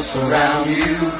else around you.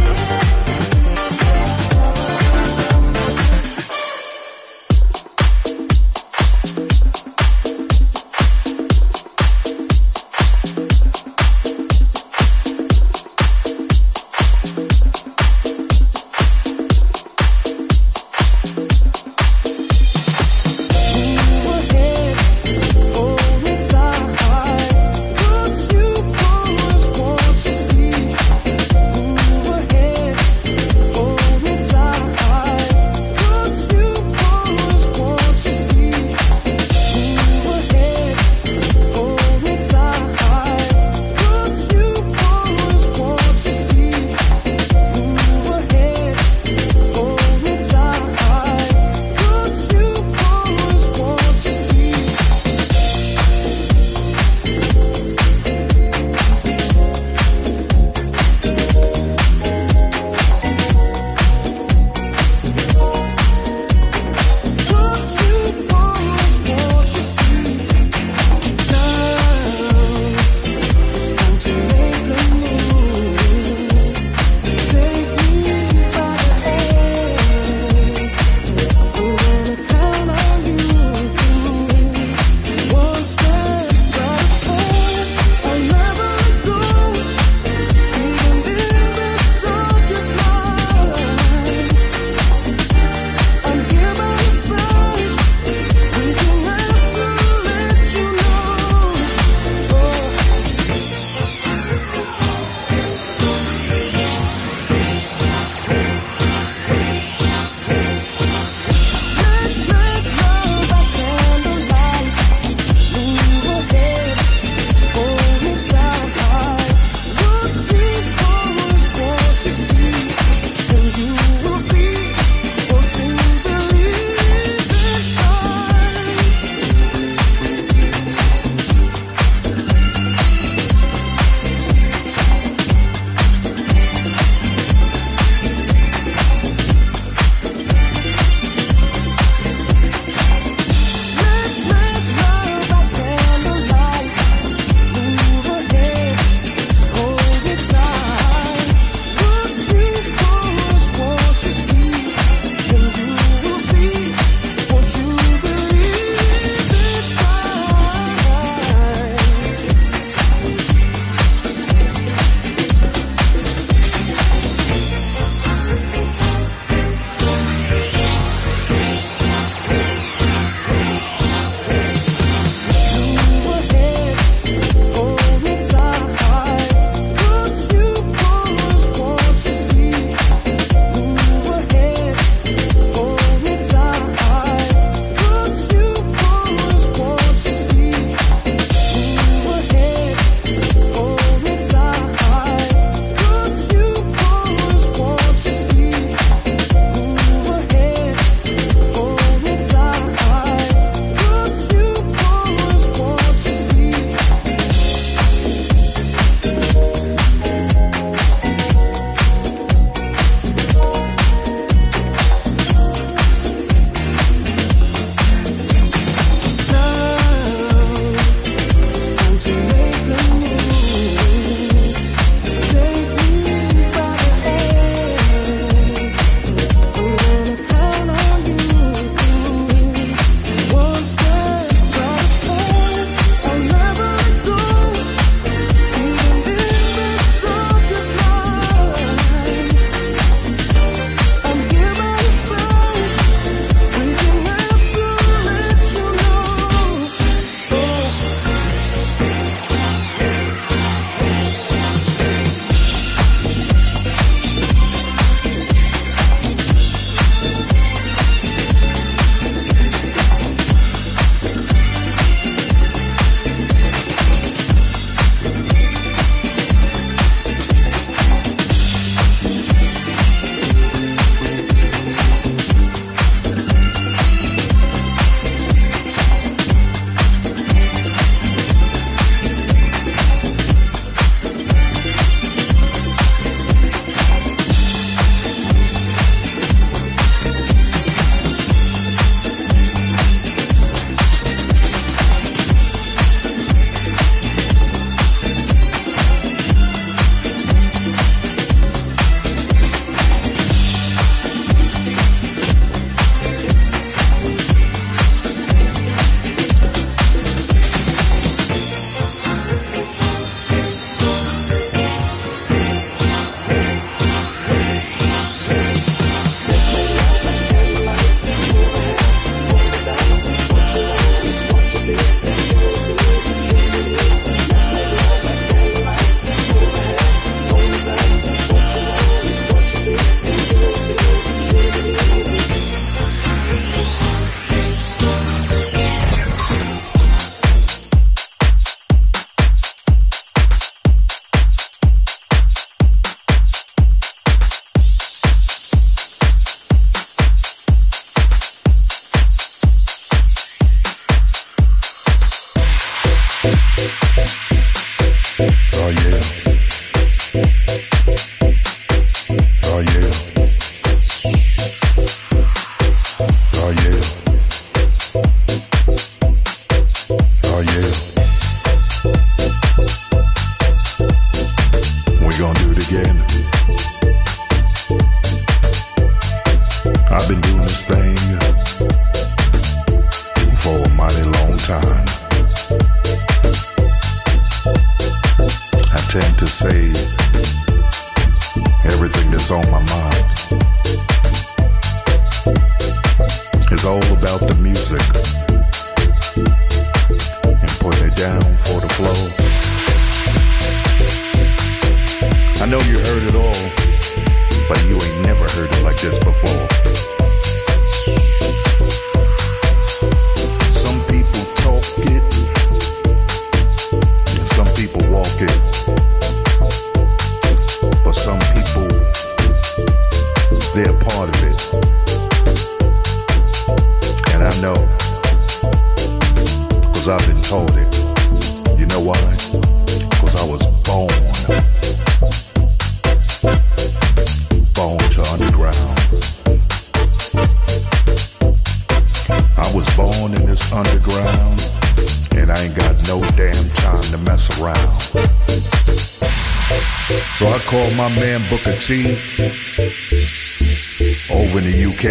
UK.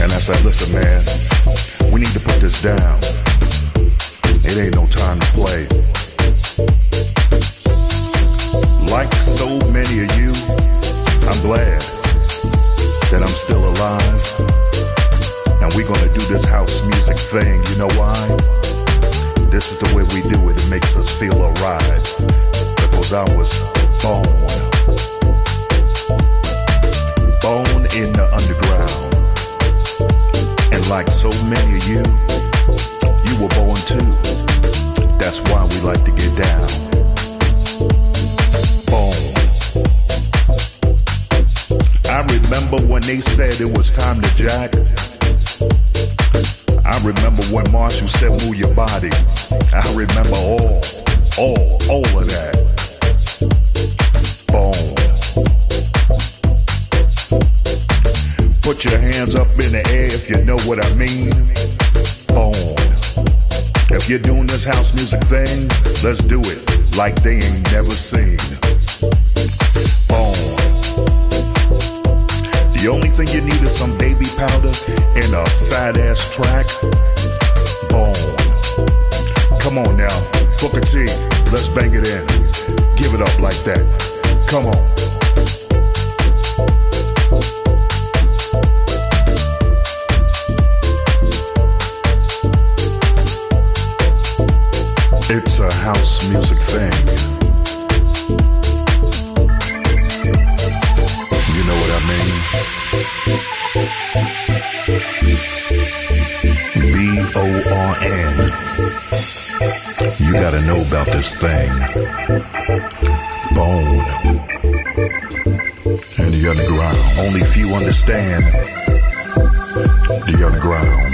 And I said, listen, man, we need to put this down. It ain't no time to play. Like so many of you, I'm glad that I'm still alive. And we're gonna do this house music thing. You know why? This is the way we do it. It makes us feel alright. Because I was. Born many of you, you were born too. That's why we like to get down. Born. I remember when they said it was time to jack. I remember when Marshall said move your body. I remember all, all, all of that. Hands up in the air if you know what I mean. Born. If you're doing this house music thing, let's do it like they ain't never seen. Born. The only thing you need is some baby powder and a fat ass track. Born. Come on now, Booker T, let's bang it in. Give it up like that. Come on. It's a house music thing. You know what I mean? B O R N. You gotta know about this thing. Bone. And the underground. Only few understand the underground.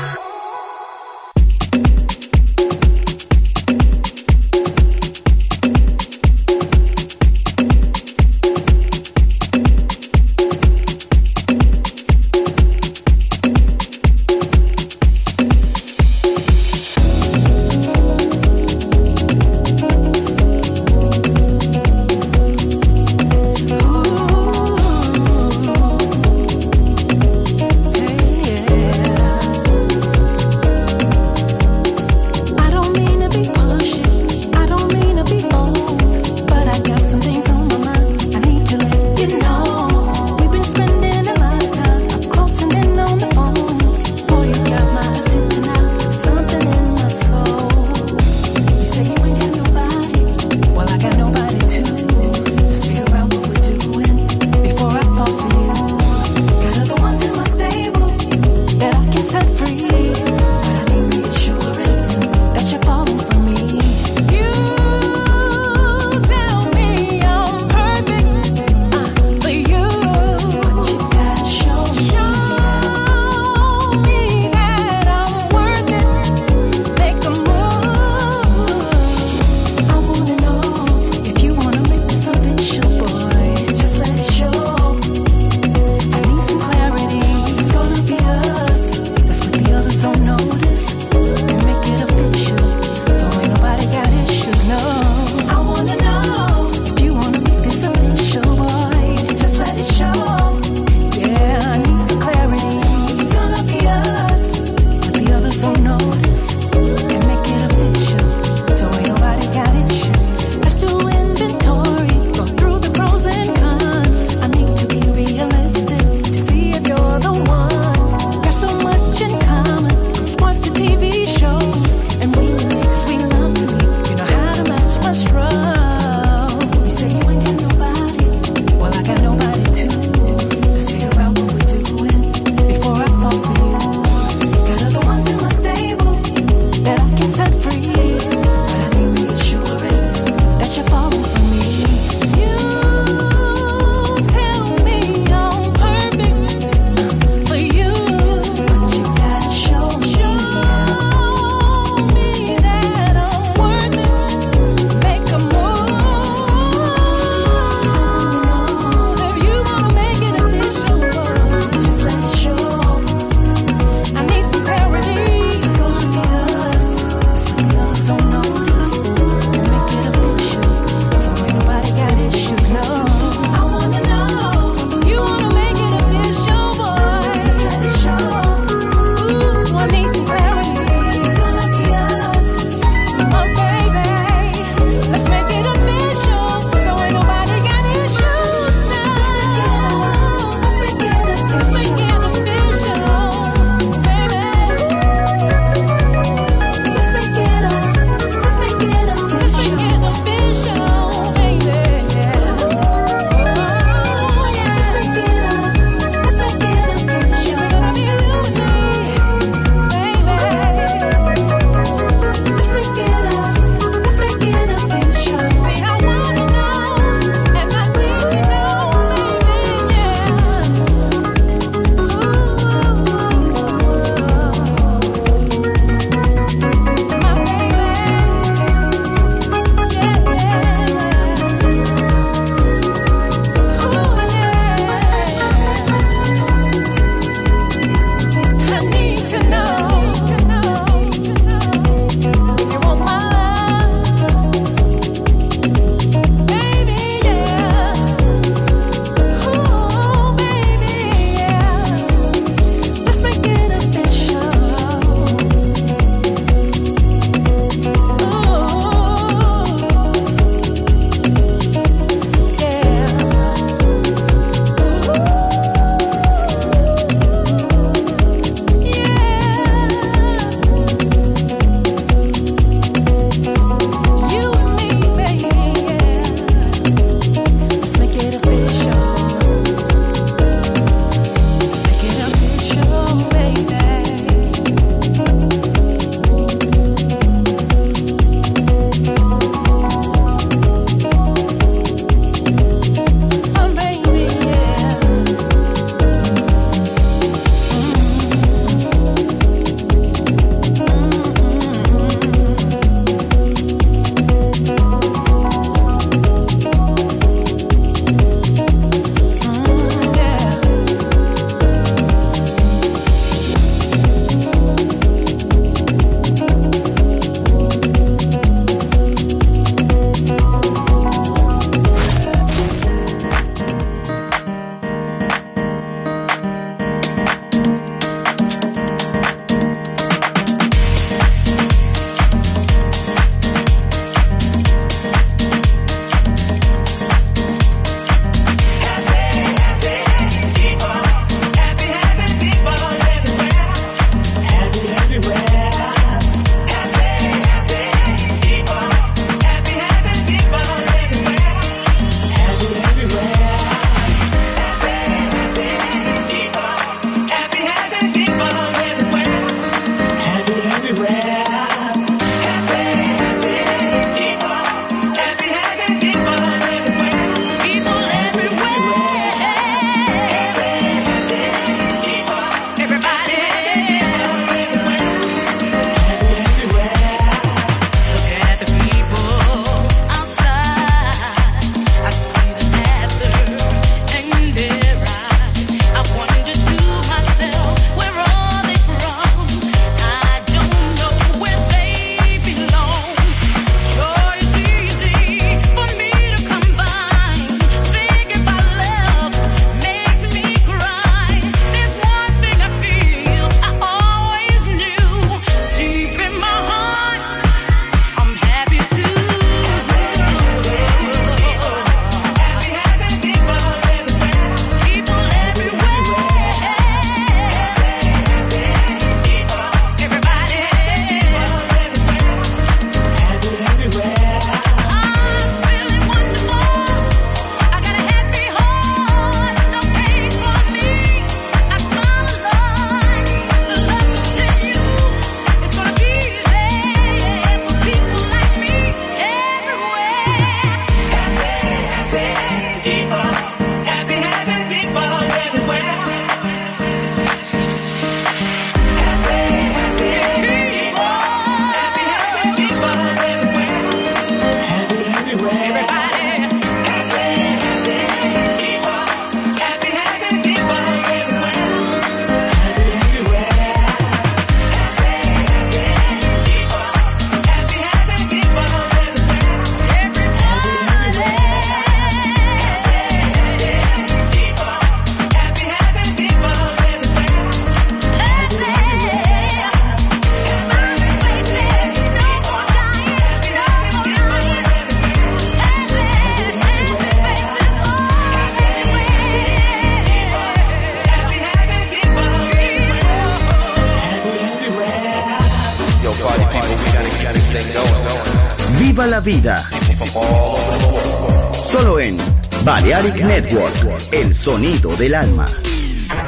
sonido del alma.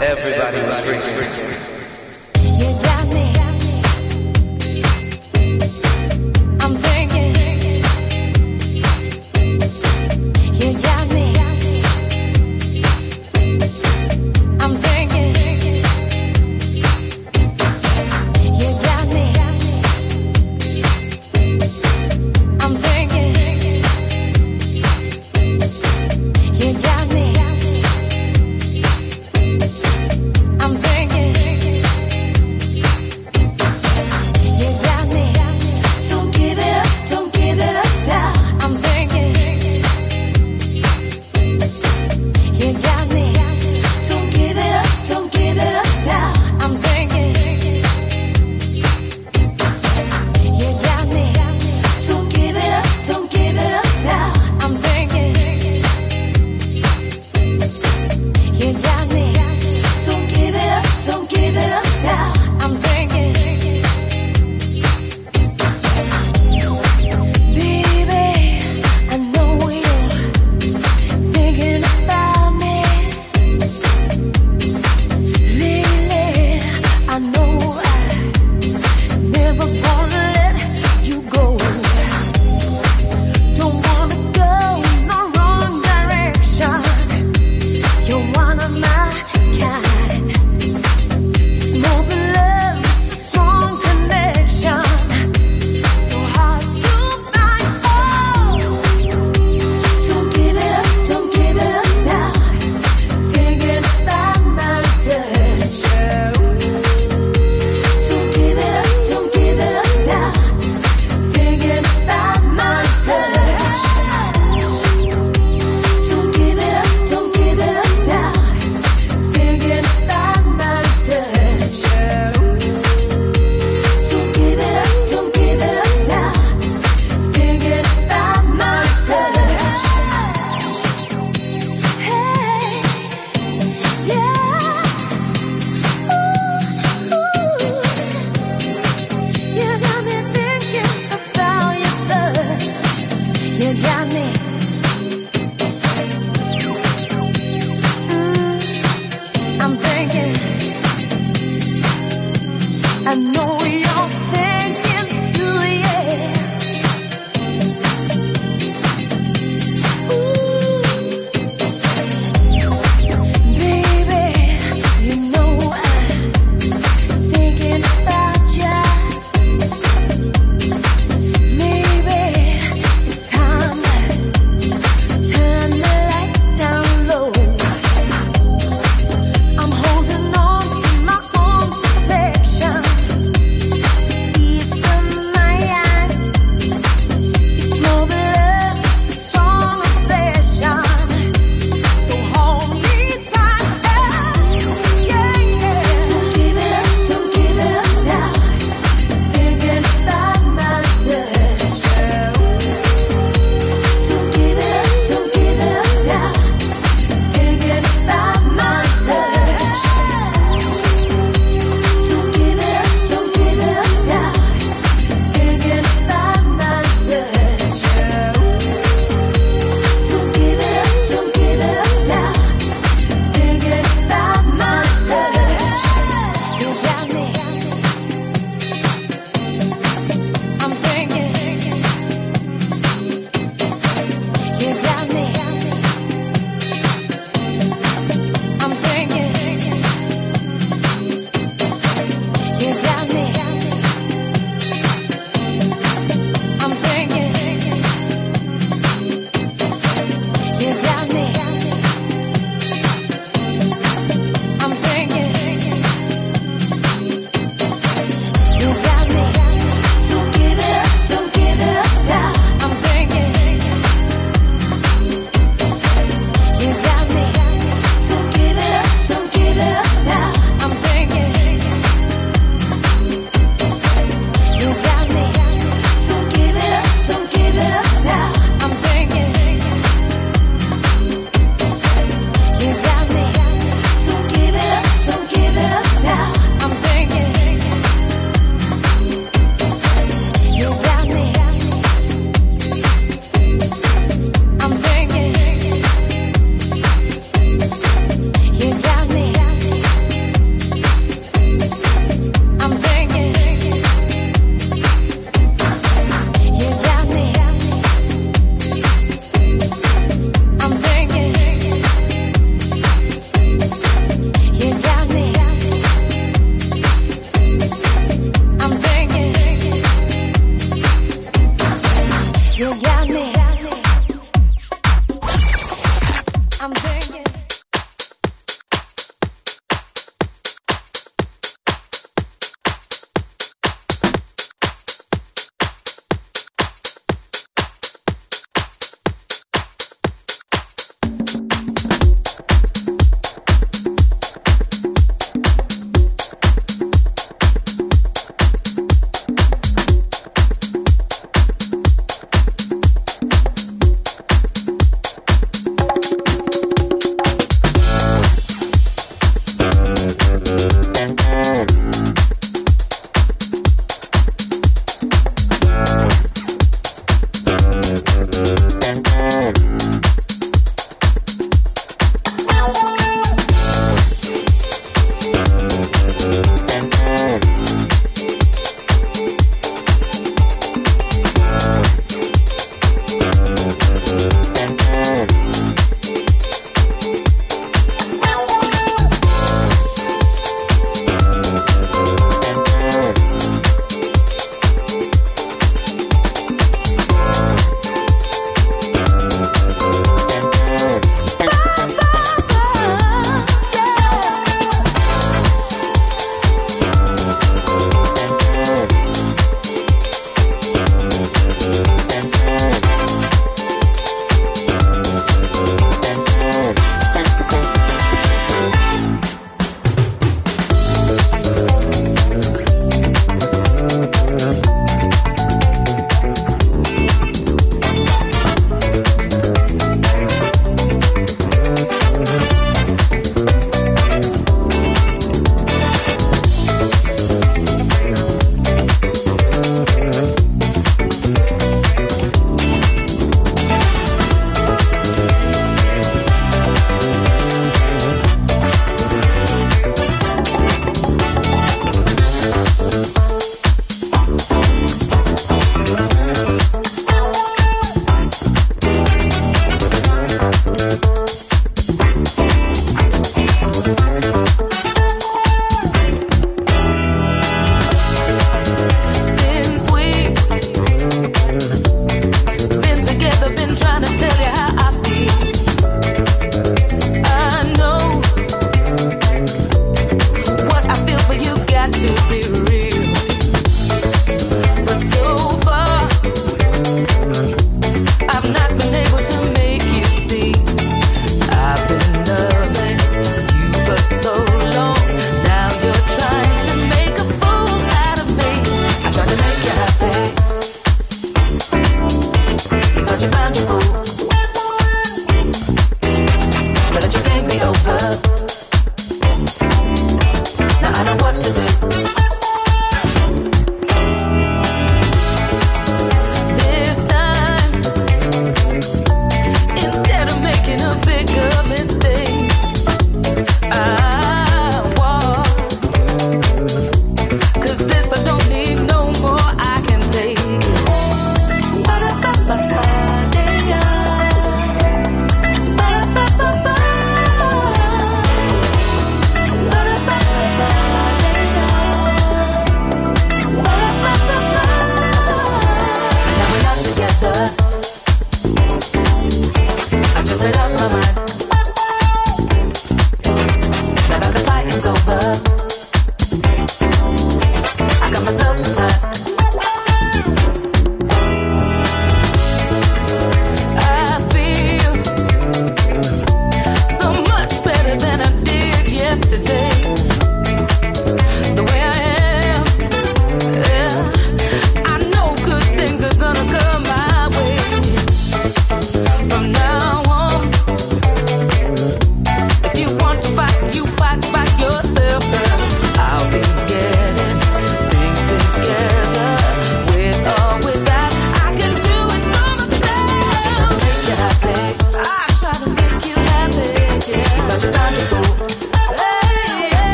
Everybody was freaking.